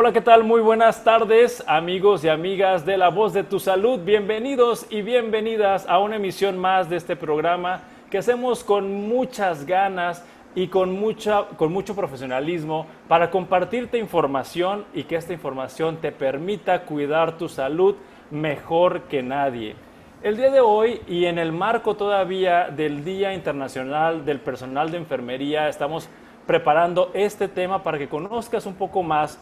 Hola, ¿qué tal? Muy buenas tardes, amigos y amigas de La Voz de tu Salud. Bienvenidos y bienvenidas a una emisión más de este programa que hacemos con muchas ganas y con, mucha, con mucho profesionalismo para compartirte información y que esta información te permita cuidar tu salud mejor que nadie. El día de hoy y en el marco todavía del Día Internacional del Personal de Enfermería, estamos preparando este tema para que conozcas un poco más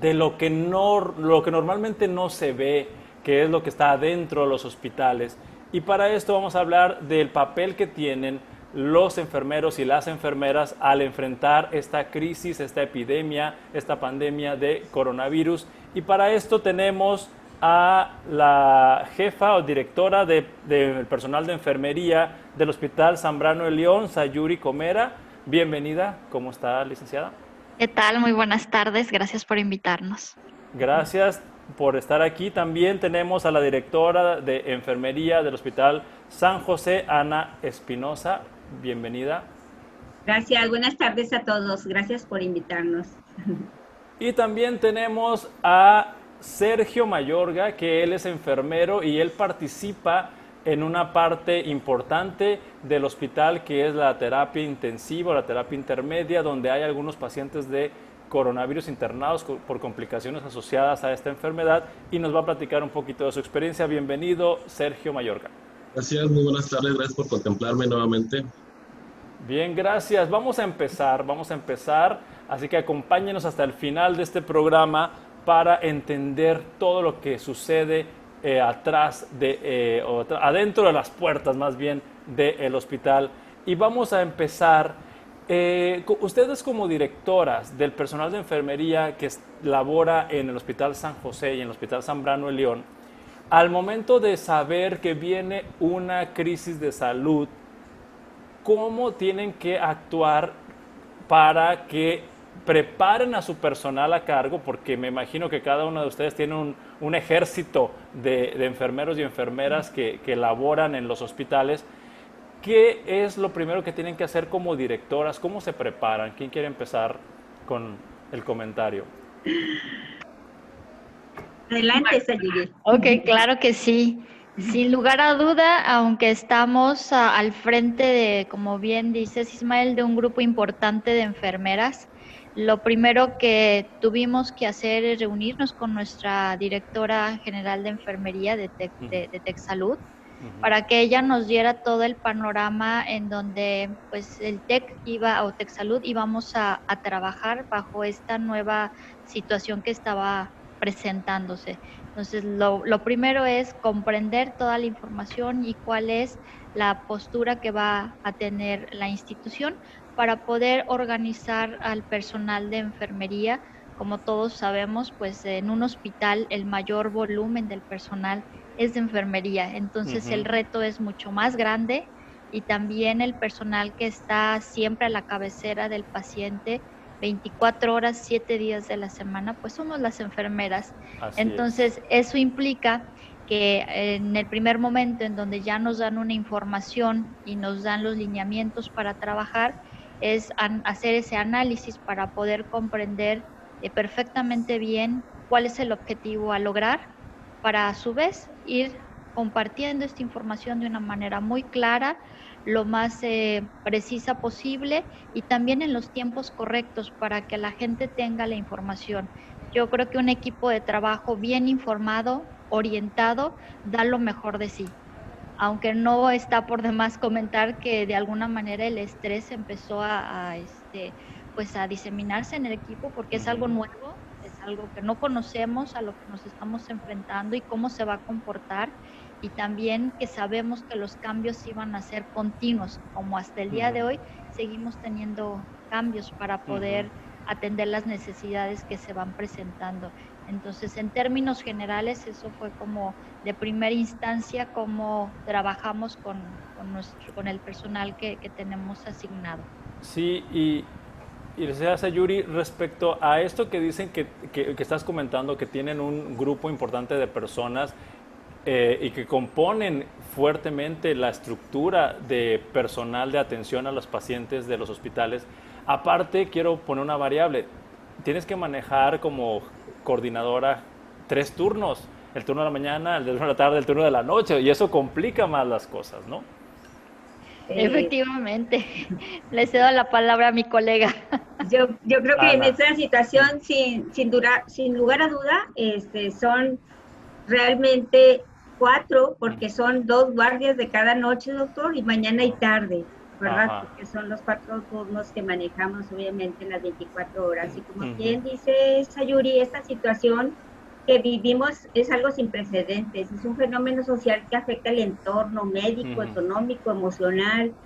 de lo que, no, lo que normalmente no se ve, que es lo que está adentro de los hospitales. Y para esto vamos a hablar del papel que tienen los enfermeros y las enfermeras al enfrentar esta crisis, esta epidemia, esta pandemia de coronavirus. Y para esto tenemos a la jefa o directora del de, personal de enfermería del Hospital Zambrano de León, Sayuri Comera. Bienvenida, ¿cómo está, licenciada? ¿Qué tal? Muy buenas tardes, gracias por invitarnos. Gracias por estar aquí. También tenemos a la directora de enfermería del Hospital San José, Ana Espinosa. Bienvenida. Gracias, buenas tardes a todos. Gracias por invitarnos. Y también tenemos a Sergio Mayorga, que él es enfermero y él participa en una parte importante del hospital que es la terapia intensiva, la terapia intermedia, donde hay algunos pacientes de coronavirus internados por complicaciones asociadas a esta enfermedad y nos va a platicar un poquito de su experiencia. Bienvenido, Sergio Mayorga. Gracias, muy buenas tardes, gracias por contemplarme nuevamente. Bien, gracias. Vamos a empezar, vamos a empezar, así que acompáñenos hasta el final de este programa para entender todo lo que sucede eh, atrás de, eh, adentro de las puertas más bien del hospital. Y vamos a empezar, eh, ustedes como directoras del personal de enfermería que labora en el Hospital San José y en el Hospital Zambrano de León, al momento de saber que viene una crisis de salud, ¿cómo tienen que actuar para que preparen a su personal a cargo, porque me imagino que cada uno de ustedes tiene un, ejército de, enfermeros y enfermeras que, que laboran en los hospitales. ¿Qué es lo primero que tienen que hacer como directoras? ¿Cómo se preparan? ¿Quién quiere empezar con el comentario? Adelante, Sayuri. Ok, claro que sí. Sin lugar a duda, aunque estamos al frente de, como bien dices Ismael, de un grupo importante de enfermeras, lo primero que tuvimos que hacer es reunirnos con nuestra directora general de enfermería de Tec, de, Salud para que ella nos diera todo el panorama en donde pues el TEC iba o Tec Salud íbamos a, a trabajar bajo esta nueva situación que estaba presentándose. Entonces, lo, lo, primero es comprender toda la información y cuál es la postura que va a tener la institución para poder organizar al personal de enfermería. Como todos sabemos, pues en un hospital el mayor volumen del personal es de enfermería, entonces el reto es mucho más grande y también el personal que está siempre a la cabecera del paciente 24 horas, 7 días de la semana, pues somos las enfermeras. entonces eso implica que en el primer momento en donde ya nos dan una información y nos dan los lineamientos para trabajar, es hacer ese análisis para poder comprender eh, perfectamente bien cuál es el objetivo a lograr, para a su vez ir compartiendo esta información de una manera muy clara, lo más eh, precisa posible y también en los tiempos correctos para que la gente tenga la información. Yo creo que un equipo de trabajo bien informado, orientado, da lo mejor de sí aunque no está por demás comentar que de alguna manera el estrés empezó a, este, pues a diseminarse en el equipo porque es algo nuevo, es algo que no conocemos, a lo que nos estamos enfrentando y cómo se va a comportar y también que sabemos que los cambios iban a ser continuos, como hasta el día de hoy seguimos teniendo cambios para poder atender las necesidades que se van presentando. Entonces, en términos generales, eso fue como de primera instancia cómo trabajamos con, con, nuestro, con el personal que, que, tenemos asignado. Sí, y, y hace Yuri, respecto a esto que dicen que, que, que, estás comentando, que tienen un grupo importante de personas eh, y que componen fuertemente la estructura de personal de atención a los pacientes de los hospitales, aparte quiero poner una variable, tienes que manejar como coordinadora tres turnos, el turno de la mañana, el turno de la tarde, el turno de la noche, y eso complica más las cosas, ¿no? Efectivamente, le cedo la palabra a mi colega. Yo, yo creo que en esta situación, sin, sin, sin lugar a duda, este, son realmente cuatro, porque son dos guardias de cada noche, doctor, y mañana y tarde, ¿verdad? Porque son los cuatro turnos que manejamos, obviamente, en las 24 horas. Y como bien dice Sayuri, esta situación que vivimos es algo sin precedentes, es un fenómeno social que afecta el entorno médico, económico, emocional,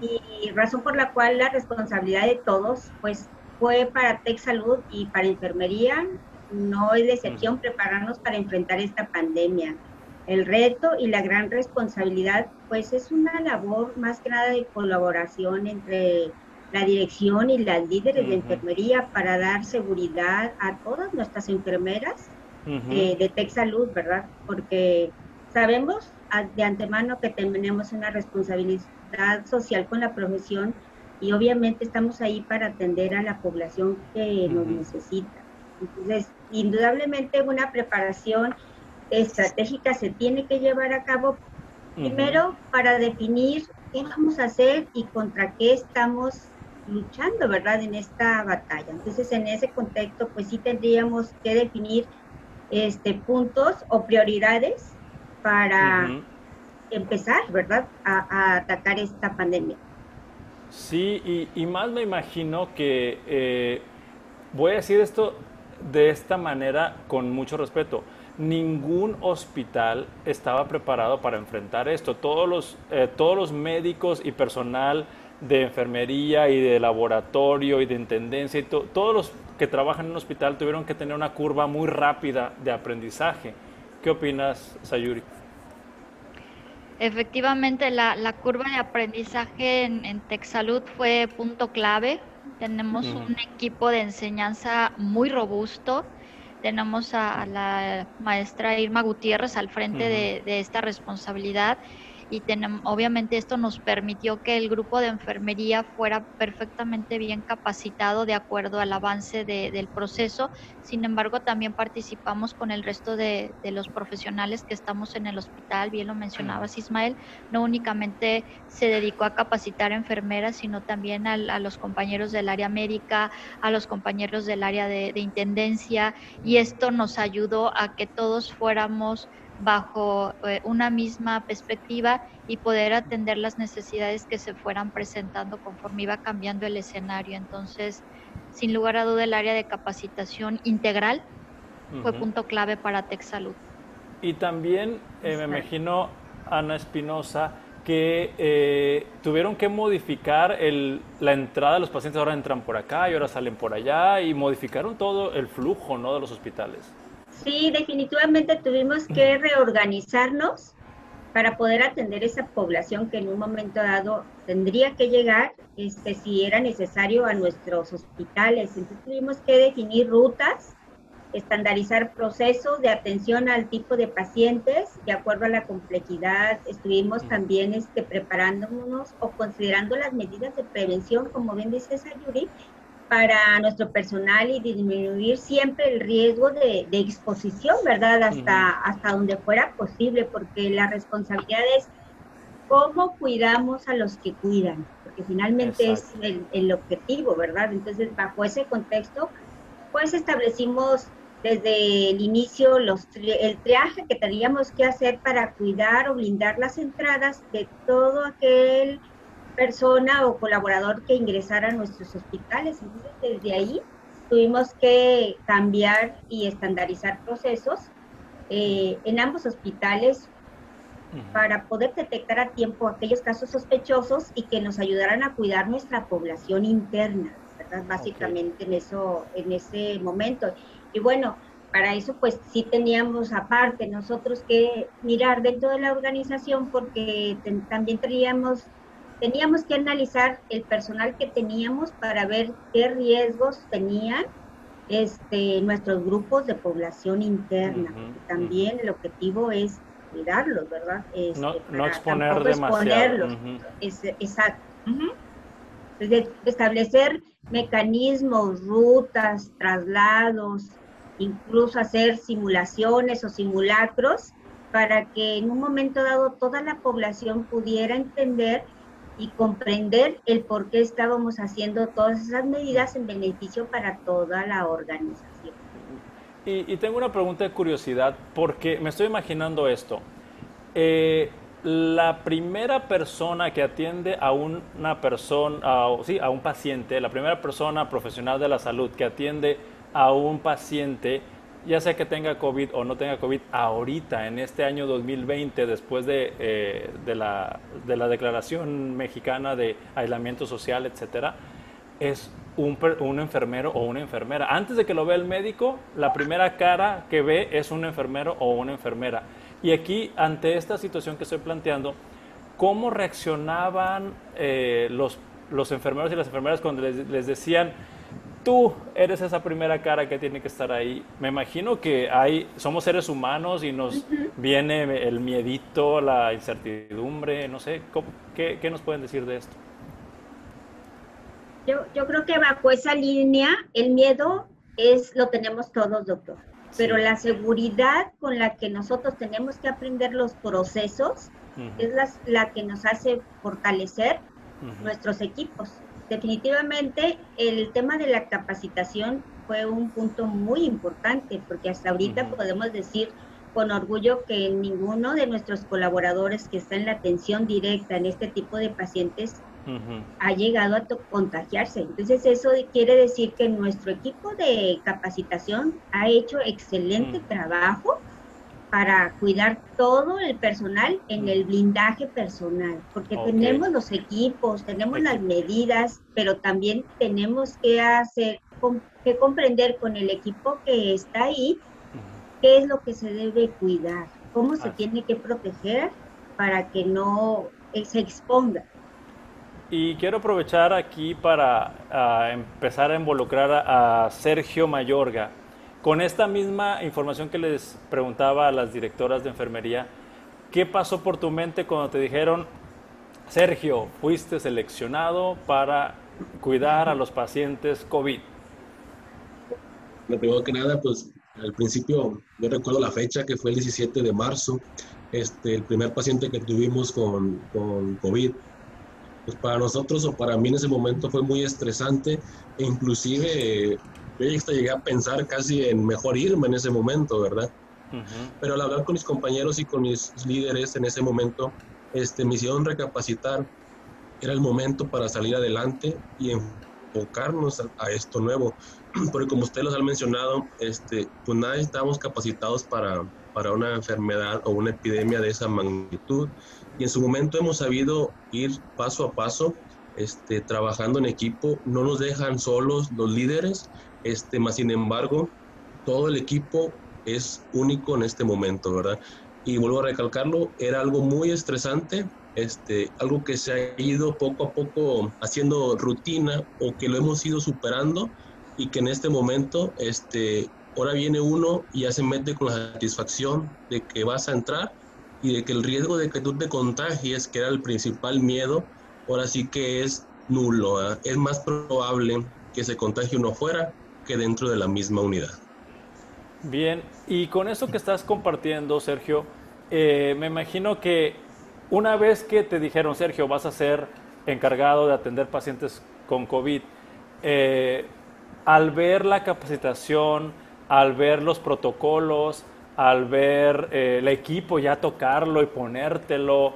y razón por la cual la responsabilidad de todos, pues fue para Tech Salud y para Enfermería, no es de excepción prepararnos para enfrentar esta pandemia. El reto y la gran responsabilidad, pues es una labor más que nada de colaboración entre la dirección y las líderes de enfermería para dar seguridad a todas nuestras enfermeras eh, de Tech Salud, ¿verdad? Porque sabemos de antemano que tenemos una responsabilidad social con la profesión y obviamente estamos ahí para atender a la población que nos necesita. Entonces, indudablemente una preparación estratégica se tiene que llevar a cabo primero para definir qué vamos a hacer y contra qué estamos luchando, ¿verdad? En esta batalla. Entonces, en ese contexto, pues sí tendríamos que definir este, puntos o prioridades para empezar, ¿verdad?, a, atacar esta pandemia. Sí, y, más me imagino que, eh, voy a decir esto de esta manera con mucho respeto, ningún hospital estaba preparado para enfrentar esto. Todos los, eh, todos los médicos y personal de enfermería y de laboratorio y de intendencia y todos los que trabajan en un hospital tuvieron que tener una curva muy rápida de aprendizaje. ¿Qué opinas, Sayuri? Efectivamente, la, curva de aprendizaje en, en TechSalud fue punto clave. Tenemos un equipo de enseñanza muy robusto. Tenemos a, la maestra Irma Gutiérrez al frente de, de esta responsabilidad y tenemos, obviamente esto nos permitió que el grupo de enfermería fuera perfectamente bien capacitado de acuerdo al avance del proceso. Sin embargo, también participamos con el resto de, los profesionales que estamos en el hospital, bien lo mencionabas Ismael, no únicamente se dedicó a capacitar enfermeras, sino también a, los compañeros del área médica, a los compañeros del área de intendencia y esto nos ayudó a que todos fuéramos bajo eh, una misma perspectiva y poder atender las necesidades que se fueran presentando conforme iba cambiando el escenario. Entonces, sin lugar a duda, el área de capacitación integral fue punto clave para TechSalud. Y también eh, me imagino, Ana Espinosa, que eh, tuvieron que modificar el, la entrada de los pacientes, ahora entran por acá y ahora salen por allá, y modificaron todo el flujo ¿no? de los hospitales. Sí, definitivamente tuvimos que reorganizarnos para poder atender esa población que en un momento dado tendría que llegar, este, si era necesario, a nuestros hospitales. Entonces tuvimos que definir rutas, estandarizar procesos de atención al tipo de pacientes de acuerdo a la complejidad. Estuvimos también este, preparándonos o considerando las medidas de prevención, como bien dice Sayuri, para nuestro personal y disminuir siempre el riesgo de, exposición, ¿verdad? Hasta, hasta donde fuera posible, porque la responsabilidad es cómo cuidamos a los que cuidan, porque finalmente es el, el, objetivo, ¿verdad? Entonces, bajo ese contexto, pues establecimos desde el inicio los, el triaje que teníamos que hacer para cuidar o blindar las entradas de todo aquel persona o colaborador que ingresara a nuestros hospitales. Entonces, desde ahí tuvimos que cambiar y estandarizar procesos eh, en ambos hospitales para poder detectar a tiempo aquellos casos sospechosos y que nos ayudaran a cuidar nuestra población interna, ¿verdad? Básicamente en eso, en ese momento. Y bueno, para eso pues sí teníamos aparte nosotros que mirar dentro de la organización porque también teníamos teníamos que analizar el personal que teníamos para ver qué riesgos tenían este, nuestros grupos de población interna. También el objetivo es cuidarlos, ¿verdad? Este, no, no, exponer demasiado. exacto. establecer mecanismos, rutas, traslados, incluso hacer simulaciones o simulacros para que en un momento dado toda la población pudiera entender y comprender el por qué estábamos haciendo todas esas medidas en beneficio para toda la organización. Y, tengo una pregunta de curiosidad, porque me estoy imaginando esto. Eh, la primera persona que atiende a una persona, sí, a un paciente, la primera persona profesional de la salud que atiende a un paciente, ya sea que tenga COVID o no tenga COVID, ahorita, en este año 2020, después de, eh, de, la, de la, declaración mexicana de aislamiento social, etcétera, es un, un, enfermero o una enfermera. Antes de que lo vea el médico, la primera cara que ve es un enfermero o una enfermera. Y aquí, ante esta situación que estoy planteando, ¿cómo reaccionaban eh, los, los enfermeros y las enfermeras cuando les, les decían, tú eres esa primera cara que tiene que estar ahí. Me imagino que hay, somos seres humanos y nos viene el miedito, la incertidumbre, no sé, qué, qué, nos pueden decir de esto? Yo, yo creo que bajo esa línea el miedo es lo tenemos todos, doctor. Pero la seguridad con la que nosotros tenemos que aprender los procesos es la, la, que nos hace fortalecer nuestros equipos definitivamente el tema de la capacitación fue un punto muy importante porque hasta ahorita podemos decir con orgullo que ninguno de nuestros colaboradores que está en la atención directa en este tipo de pacientes ha llegado a contagiarse. Entonces eso quiere decir que nuestro equipo de capacitación ha hecho excelente trabajo para cuidar todo el personal en el blindaje personal, porque tenemos los equipos, tenemos las medidas, pero también tenemos que hacer, que comprender con el equipo que está ahí qué es lo que se debe cuidar, cómo se tiene que proteger para que no se exponga. Y quiero aprovechar aquí para ah, empezar a involucrar a Sergio Mayorga. Con esta misma información que les preguntaba a las directoras de enfermería, ¿qué pasó por tu mente cuando te dijeron, Sergio, fuiste seleccionado para cuidar a los pacientes COVID? Lo primero que nada, pues al principio yo recuerdo la fecha que fue el 17 de marzo, este, el primer paciente que tuvimos con, con COVID. Pues para nosotros o para mí en ese momento fue muy estresante e inclusive yo hasta llegué a pensar casi en mejor irme en ese momento, ¿verdad? Pero al hablar con mis compañeros y con mis líderes en ese momento, este, me hicieron recapacitar. Era el momento para salir adelante y enfocarnos a, esto nuevo. Porque como ustedes los han mencionado, este, pues nada estábamos capacitados para, para una enfermedad o una epidemia de esa magnitud. Y en su momento hemos sabido ir paso a paso, este, trabajando en equipo. No nos dejan solos los líderes, este, más sin embargo, todo el equipo es único en este momento, ¿verdad? Y vuelvo a recalcarlo, era algo muy estresante, este, algo que se ha ido poco a poco haciendo rutina o que lo hemos ido superando y que en este momento, este, ahora viene uno y ya se mete con la satisfacción de que vas a entrar y de que el riesgo de que tú te contagies, que era el principal miedo, ahora sí que es nulo. Es más probable que se contagie uno afuera que dentro de la misma unidad. Bien, y con eso que estás compartiendo, Sergio, eh, me imagino que una vez que te dijeron, Sergio, vas a ser encargado de atender pacientes con COVID, eh, al ver la capacitación, al ver los protocolos, al ver eh, el equipo ya tocarlo y ponértelo,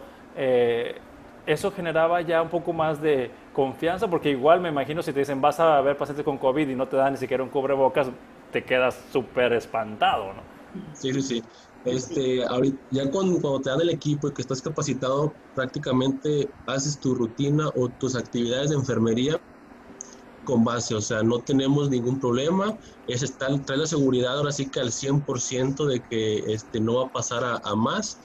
eso generaba ya un poco más de confianza, porque igual me imagino si te dicen vas a ver pacientes con COVID y no te dan ni siquiera un cubrebocas, te quedas súper espantado, ¿no? Sí, sí, sí. Este, ya cuando, cuando, te dan el equipo y que estás capacitado, prácticamente haces tu rutina o tus actividades de enfermería con base, o sea, no tenemos ningún problema, es estar, trae la seguridad ahora sí que al 100% de que este, no va a pasar a, más.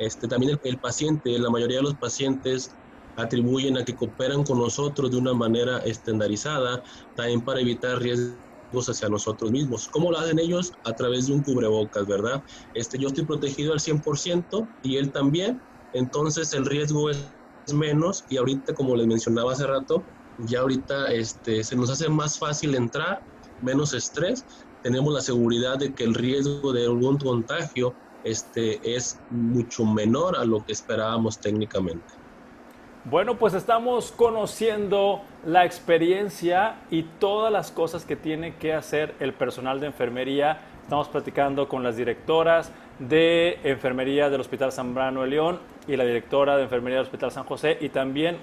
Este, también el, paciente, la mayoría de los pacientes atribuyen a que cooperan con nosotros de una manera estandarizada, también para evitar riesgos hacia nosotros mismos. ¿Cómo lo hacen ellos? A través de un cubrebocas, ¿verdad? Este, yo estoy protegido al 100% y él también, entonces el riesgo es menos y ahorita, como les mencionaba hace rato, ya ahorita este, se nos hace más fácil entrar, menos estrés, tenemos la seguridad de que el riesgo de algún contagio este, es mucho menor a lo que esperábamos técnicamente. Bueno, pues estamos conociendo la experiencia y todas las cosas que tiene que hacer el personal de enfermería. Estamos platicando con las directoras de enfermería del Hospital San Brano de León y la directora de enfermería del Hospital San José y también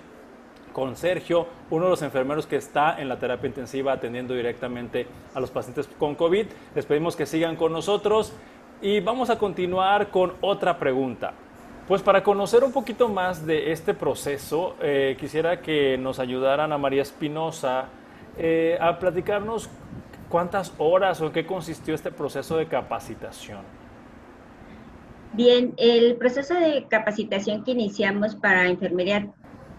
con Sergio, uno de los enfermeros que está en la terapia intensiva atendiendo directamente a los pacientes con COVID. Les pedimos que sigan con nosotros y vamos a continuar con otra pregunta. Pues para conocer un poquito más de este proceso, eh, quisiera que nos ayudaran a María Espinosa eh, a platicarnos cuántas horas o qué consistió este proceso de capacitación. Bien, el proceso de capacitación que iniciamos para Enfermería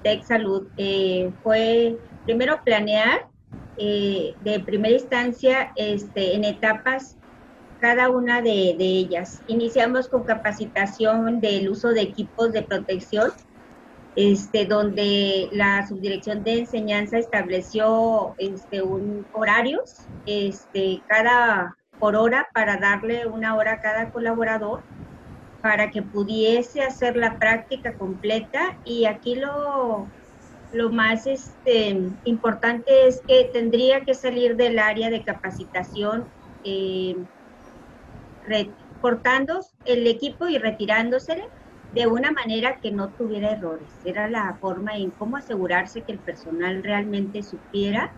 Tech Salud eh, fue primero planear de primera instancia este, en etapas cada una de, ellas. Iniciamos con capacitación del uso de equipos de protección, este, donde la subdirección de enseñanza estableció este, un horarios este, cada por hora para darle una hora a cada colaborador para que pudiese hacer la práctica completa y aquí lo, lo más este, importante es que tendría que salir del área de capacitación eh, cortando el equipo y retirándose de una manera que no tuviera errores. Era la forma en cómo asegurarse que el personal realmente supiera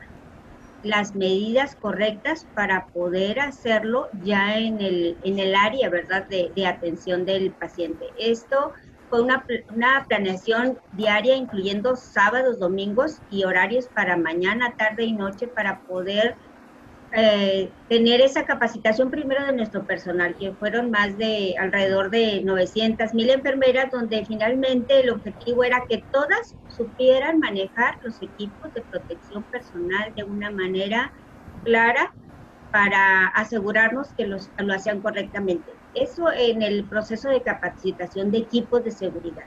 las medidas correctas para poder hacerlo ya en el, en el área, ¿verdad?, de, de atención del paciente. Esto fue una, una, planeación diaria, incluyendo sábados, domingos y horarios para mañana, tarde y noche para poder eh, tener esa capacitación primero de nuestro personal, que fueron más de alrededor de 900 mil enfermeras, donde finalmente el objetivo era que todas supieran manejar los equipos de protección personal de una manera clara para asegurarnos que los, lo hacían correctamente. Eso en el proceso de capacitación de equipos de seguridad.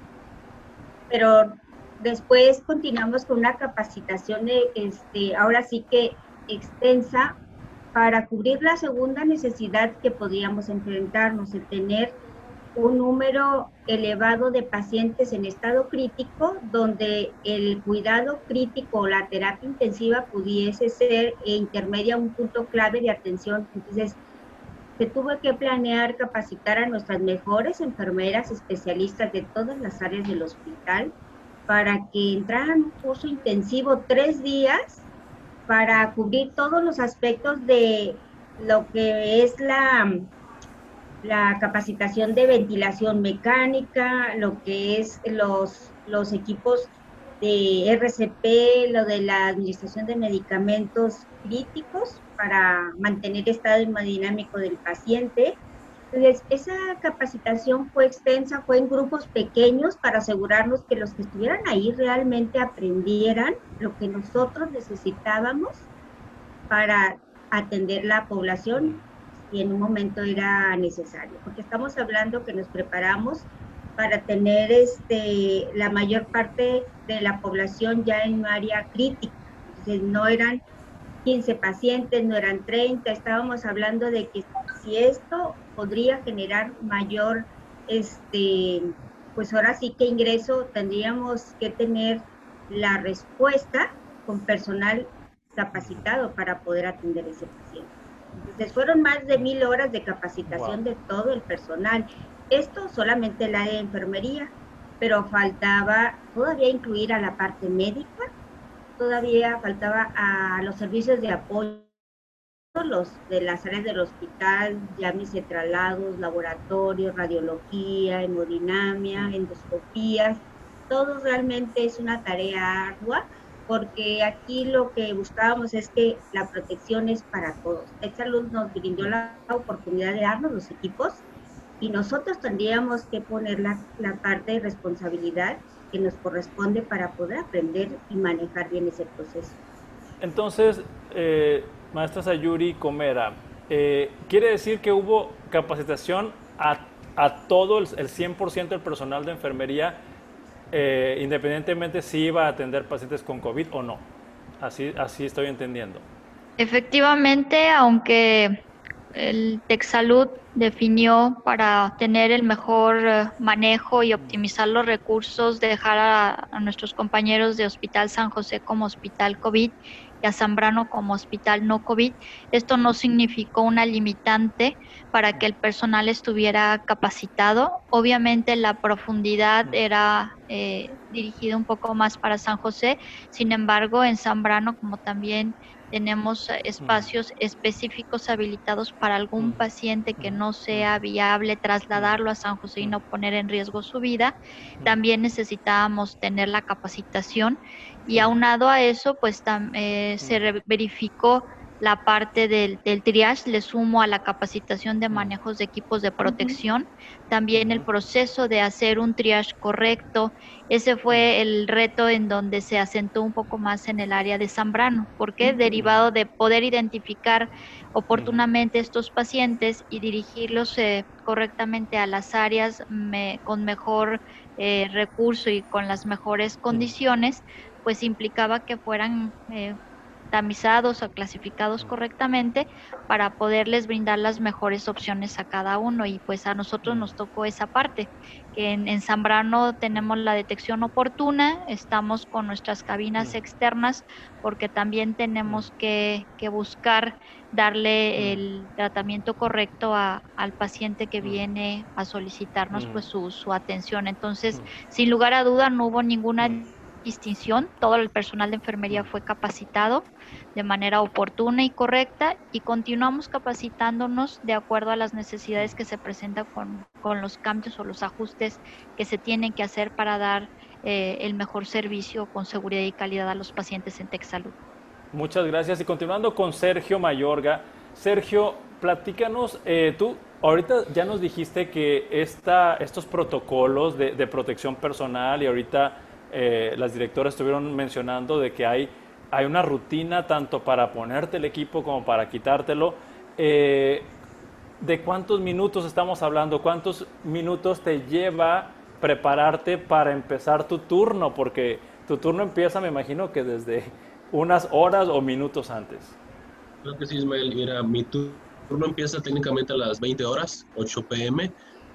Pero después continuamos con una capacitación, este, ahora sí que extensa para cubrir la segunda necesidad que podíamos enfrentarnos, el tener un número elevado de pacientes en estado crítico, donde el cuidado crítico o la terapia intensiva pudiese ser intermedia un punto clave de atención. Entonces, se tuvo que planear capacitar a nuestras mejores enfermeras especialistas de todas las áreas del hospital para que entraran un curso intensivo tres días para cubrir todos los aspectos de lo que es la, la capacitación de ventilación mecánica, lo que es los, los equipos de RCP, lo de la administración de medicamentos críticos para mantener estado hemodinámico del paciente, entonces, esa capacitación fue extensa, fue en grupos pequeños para asegurarnos que los que estuvieran ahí realmente aprendieran lo que nosotros necesitábamos para atender la población y en un momento era necesario, porque estamos hablando que nos preparamos para tener este, la mayor parte de la población ya en un área crítica. Entonces, no eran 15 pacientes, no eran 30, estábamos hablando de que si esto podría generar mayor, este, pues ahora sí que ingreso, tendríamos que tener la respuesta con personal capacitado para poder atender ese paciente. Entonces fueron más de mil horas de capacitación de todo el personal. Esto solamente la de enfermería, pero faltaba todavía incluir a la parte médica, todavía faltaba a los servicios de apoyo los de las áreas del hospital, llámese traslados, laboratorios, radiología, hemodinamia, endoscopías, todo realmente es una tarea ardua porque aquí lo que buscábamos es que la protección es para todos. Salud nos brindó la oportunidad de darnos los equipos y nosotros tendríamos que poner la, la parte de responsabilidad que nos corresponde para poder aprender y manejar bien ese proceso. Entonces, eh, maestra Sayuri Comera, eh, ¿quiere decir que hubo capacitación a, todo el, 100% del personal de enfermería, eh, independientemente si iba a atender pacientes con COVID o no? Así, así estoy entendiendo. Efectivamente, aunque el TechSalud definió para tener el mejor eh, manejo y optimizar los recursos, dejar a, nuestros compañeros de Hospital San José como hospital COVID y a Zambrano como hospital no COVID. Esto no significó una limitante para que el personal estuviera capacitado. Obviamente la profundidad era eh, dirigida un poco más para San José, sin embargo en Zambrano como también tenemos eh, espacios específicos habilitados para algún paciente que no sea viable trasladarlo a San José y no poner en riesgo su vida. También necesitábamos tener la capacitación y aunado a eso, pues eh, se verificó la parte del, del, triage, le sumo a la capacitación de manejos de equipos de protección, también el proceso de hacer un triage correcto. Ese fue el reto en donde se asentó un poco más en el área de Zambrano, porque derivado de poder identificar oportunamente estos pacientes y dirigirlos eh, correctamente a las áreas con mejor eh, recurso y con las mejores condiciones, pues implicaba que fueran eh, tamizados o clasificados correctamente para poderles brindar las mejores opciones a cada uno. Y pues a nosotros nos tocó esa parte que en, Zambrano tenemos la detección oportuna, estamos con nuestras cabinas externas porque también tenemos que, buscar darle el tratamiento correcto al paciente que viene a solicitarnos pues su, su atención. Entonces, sin lugar a duda, no hubo ninguna distinción, todo el personal de enfermería fue capacitado de manera oportuna y correcta y continuamos capacitándonos de acuerdo a las necesidades que se presentan con, con los cambios o los ajustes que se tienen que hacer para dar eh, el mejor servicio con seguridad y calidad a los pacientes en TechSalud. Muchas gracias y continuando con Sergio Mayorga. Sergio, platícanos, eh, tú ahorita ya nos dijiste que esta, estos protocolos de, de protección personal y ahorita eh, las directoras estuvieron mencionando de que hay, hay una rutina tanto para ponerte el equipo como para quitártelo. Eh, ¿De cuántos minutos estamos hablando? ¿Cuántos minutos te lleva prepararte para empezar tu turno? Porque tu turno empieza, me imagino que desde unas horas o minutos antes. Creo que sí, Ismael. Mira, mi turno empieza técnicamente a las 20 horas, 8 pm.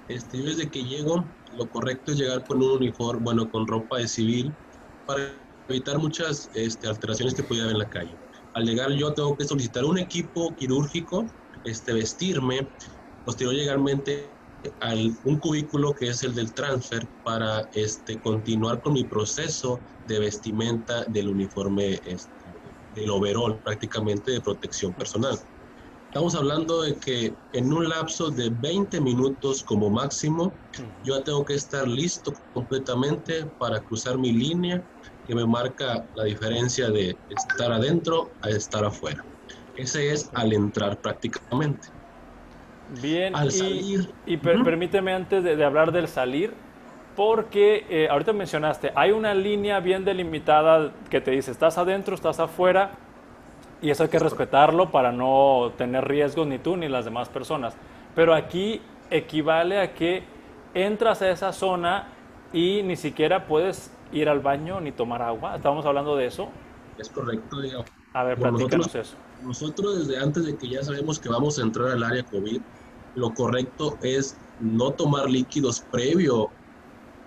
Este, yo desde que llego lo correcto es llegar con un uniforme, bueno, con ropa de civil, para evitar muchas este, alteraciones que pudiera haber en la calle. Al llegar yo tengo que solicitar un equipo quirúrgico, este, vestirme, posteriormente al un cubículo que es el del transfer para este, continuar con mi proceso de vestimenta del uniforme, este, del overall prácticamente de protección personal. Estamos hablando de que en un lapso de 20 minutos como máximo, yo tengo que estar listo completamente para cruzar mi línea que me marca la diferencia de estar adentro a estar afuera. Ese es al entrar prácticamente. Bien, al salir. Y, permíteme antes de, hablar del salir, porque eh, ahorita mencionaste, hay una línea bien delimitada que te dice, estás adentro, estás afuera, y eso hay que respetarlo para no tener riesgos ni tú ni las demás personas. Pero aquí equivale a que entras a esa zona y ni siquiera puedes ir al baño ni tomar agua. ¿Estamos hablando de eso? Es correcto, digamos. A ver, platícanos eso. Nosotros desde antes de que ya sabemos que vamos a entrar al área COVID, lo correcto es no tomar líquidos previo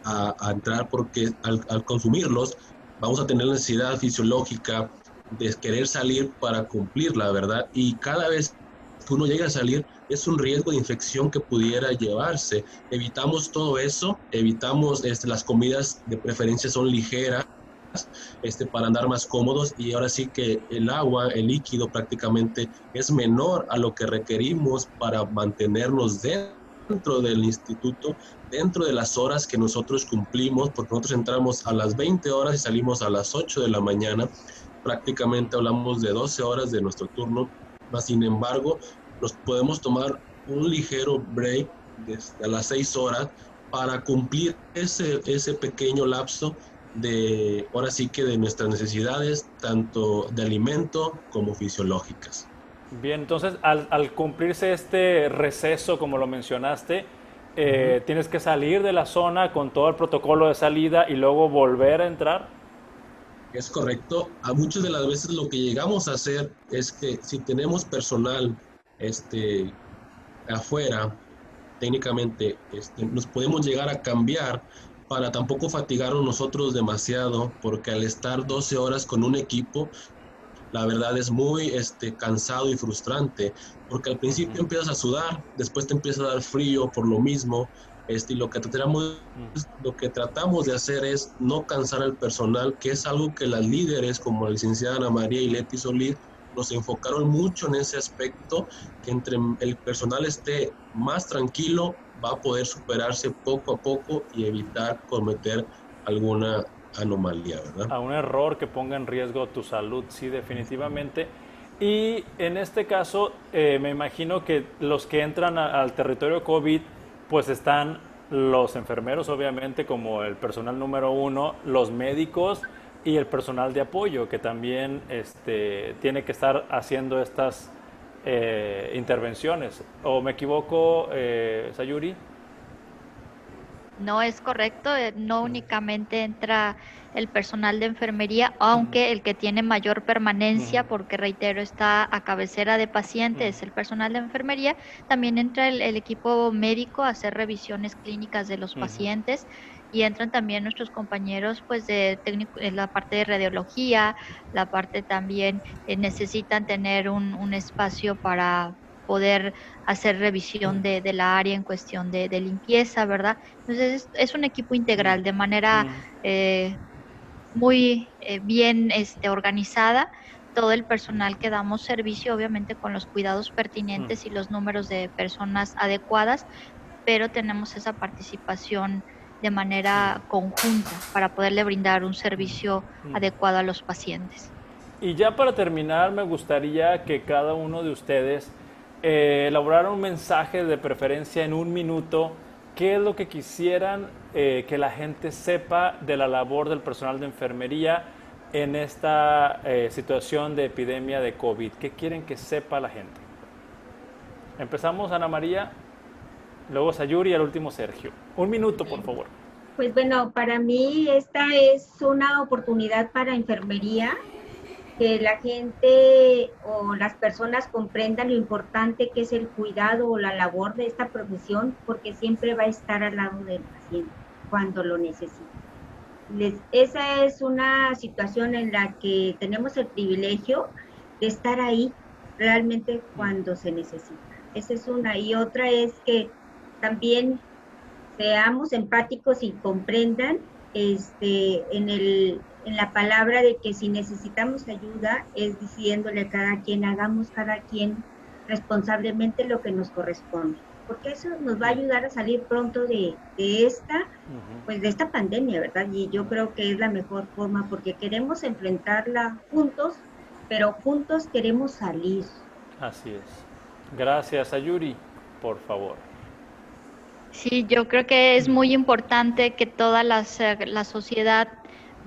a, entrar porque al, al consumirlos vamos a tener necesidad fisiológica de querer salir para cumplir la verdad. Y cada vez que uno llega a salir es un riesgo de infección que pudiera llevarse. Evitamos todo eso, evitamos este, las comidas de preferencia son ligeras este, para andar más cómodos y ahora sí que el agua, el líquido prácticamente es menor a lo que requerimos para mantenernos dentro del instituto, dentro de las horas que nosotros cumplimos, porque nosotros entramos a las 20 horas y salimos a las 8 de la mañana prácticamente hablamos de 12 horas de nuestro turno, más sin embargo, nos podemos tomar un ligero break desde las 6 horas para cumplir ese, ese pequeño lapso de, ahora sí que de nuestras necesidades, tanto de alimento como fisiológicas. Bien, entonces al, al cumplirse este receso, como lo mencionaste, eh, tienes que salir de la zona con todo el protocolo de salida y luego volver a entrar. Es correcto. A muchas de las veces lo que llegamos a hacer es que si tenemos personal este, afuera, técnicamente este, nos podemos llegar a cambiar para tampoco fatigarnos nosotros demasiado, porque al estar 12 horas con un equipo, la verdad es muy este, cansado y frustrante, porque al principio empiezas a sudar, después te empieza a dar frío por lo mismo, este, y lo que, tratamos, lo que tratamos de hacer es no cansar al personal, que es algo que las líderes como la licenciada Ana María y Leti Solís nos enfocaron mucho en ese aspecto, que entre el personal esté más tranquilo, va a poder superarse poco a poco y evitar cometer alguna anomalía, ¿verdad? A un error que ponga en riesgo tu salud, sí, definitivamente. Y en este caso, eh, me imagino que los que entran al territorio COVID, pues están los enfermeros, obviamente, como el personal número uno, los médicos y el personal de apoyo, que también este, tiene que estar haciendo estas eh, intervenciones. ¿O me equivoco, eh, Sayuri? No es correcto, eh, no únicamente entra el personal de enfermería, aunque el que tiene mayor permanencia, porque reitero, está a cabecera de paciente, es el personal de enfermería, también entra el, equipo médico a hacer revisiones clínicas de los pacientes y entran también nuestros compañeros pues de técnico, en la parte de radiología, la parte también eh, necesitan tener un, un, espacio para poder hacer revisión de, de la área en cuestión de, de limpieza, ¿verdad? Entonces es, un equipo integral de manera eh, muy eh, bien este, organizada. Todo el personal que damos servicio, obviamente con los cuidados pertinentes y los números de personas adecuadas, pero tenemos esa participación de manera conjunta para poderle brindar un servicio adecuado a los pacientes. Y ya para terminar, me gustaría que cada uno de ustedes eh, elaborara un mensaje de preferencia en un minuto. ¿Qué es lo que quisieran eh, que la gente sepa de la labor del personal de enfermería en esta eh, situación de epidemia de COVID? ¿Qué quieren que sepa la gente? Empezamos, Ana María luego Sayuri y al último Sergio. Un minuto, por favor. Pues bueno, para mí esta es una oportunidad para enfermería, que la gente o las personas comprendan lo importante que es el cuidado o la labor de esta profesión, porque siempre va a estar al lado del paciente cuando lo necesite. esa es una situación en la que tenemos el privilegio de estar ahí realmente cuando se necesita. Esa es una. Y otra es que también seamos empáticos y comprendan este, en, el, en la palabra de que si necesitamos ayuda es diciéndole a cada quien, hagamos cada quien responsablemente lo que nos corresponde, porque eso nos va a ayudar a salir pronto de, de esta, pues de esta pandemia, ¿verdad? Y yo creo que es la mejor forma porque queremos enfrentarla juntos, pero juntos queremos salir. Así es. Gracias, Ayuri, por favor. Sí, yo creo que es muy importante que toda la, la sociedad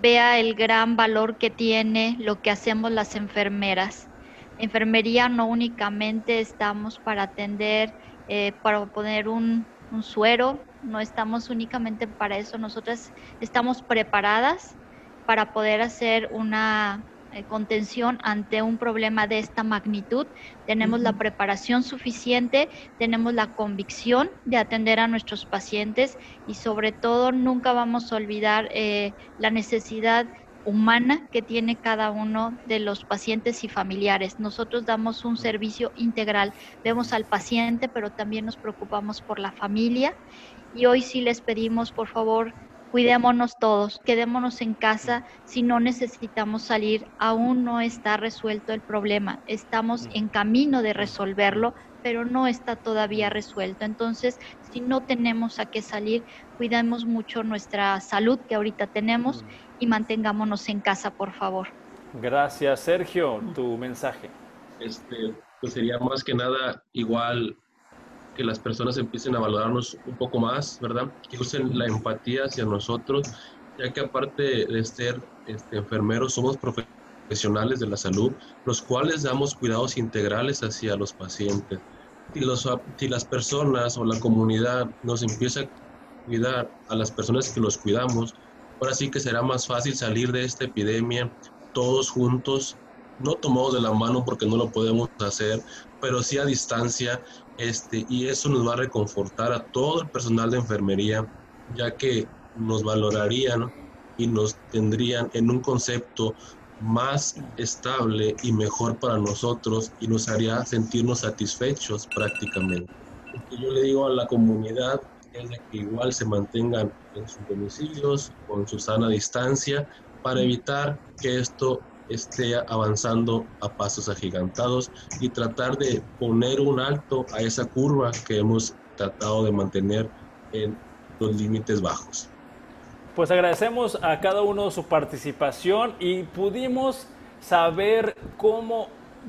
vea el gran valor que tiene lo que hacemos las enfermeras. Enfermería no únicamente estamos para atender, eh, para poner un, un suero, no estamos únicamente para eso, nosotras estamos preparadas para poder hacer una contención ante un problema de esta magnitud. Tenemos la preparación suficiente, tenemos la convicción de atender a nuestros pacientes y sobre todo nunca vamos a olvidar eh, la necesidad humana que tiene cada uno de los pacientes y familiares. Nosotros damos un servicio integral, vemos al paciente, pero también nos preocupamos por la familia y hoy sí les pedimos, por favor, Cuidémonos todos, quedémonos en casa si no necesitamos salir. Aún no está resuelto el problema. Estamos en camino de resolverlo, pero no está todavía resuelto. Entonces, si no tenemos a qué salir, cuidemos mucho nuestra salud que ahorita tenemos y mantengámonos en casa, por favor. Gracias, Sergio. Tu mensaje. Este, pues sería más que nada igual que las personas empiecen a valorarnos un poco más, ¿verdad? Que usen la empatía hacia nosotros, ya que aparte de ser este, enfermeros, somos profesionales de la salud, los cuales damos cuidados integrales hacia los pacientes. Si, los, si las personas o la comunidad nos empieza a cuidar a las personas que los cuidamos, Ahora sí que será más fácil salir de esta epidemia todos juntos, no tomados de la mano porque no lo podemos hacer, pero sí a distancia, este, y eso nos va a reconfortar a todo el personal de enfermería, ya que nos valorarían y nos tendrían en un concepto más estable y mejor para nosotros y nos haría sentirnos satisfechos prácticamente. yo le digo a la comunidad es que igual se mantengan en sus domicilios con su sana distancia para evitar que esto esté avanzando a pasos agigantados y tratar de poner un alto a esa curva que hemos tratado de mantener en los límites bajos. Pues agradecemos a cada uno su participación y pudimos saber cómo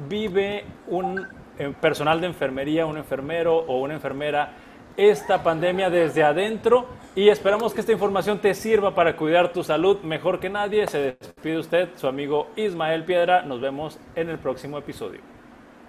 vive un eh, personal de enfermería, un enfermero o una enfermera esta pandemia desde adentro y esperamos que esta información te sirva para cuidar tu salud mejor que nadie. Se despide usted, su amigo Ismael Piedra. Nos vemos en el próximo episodio.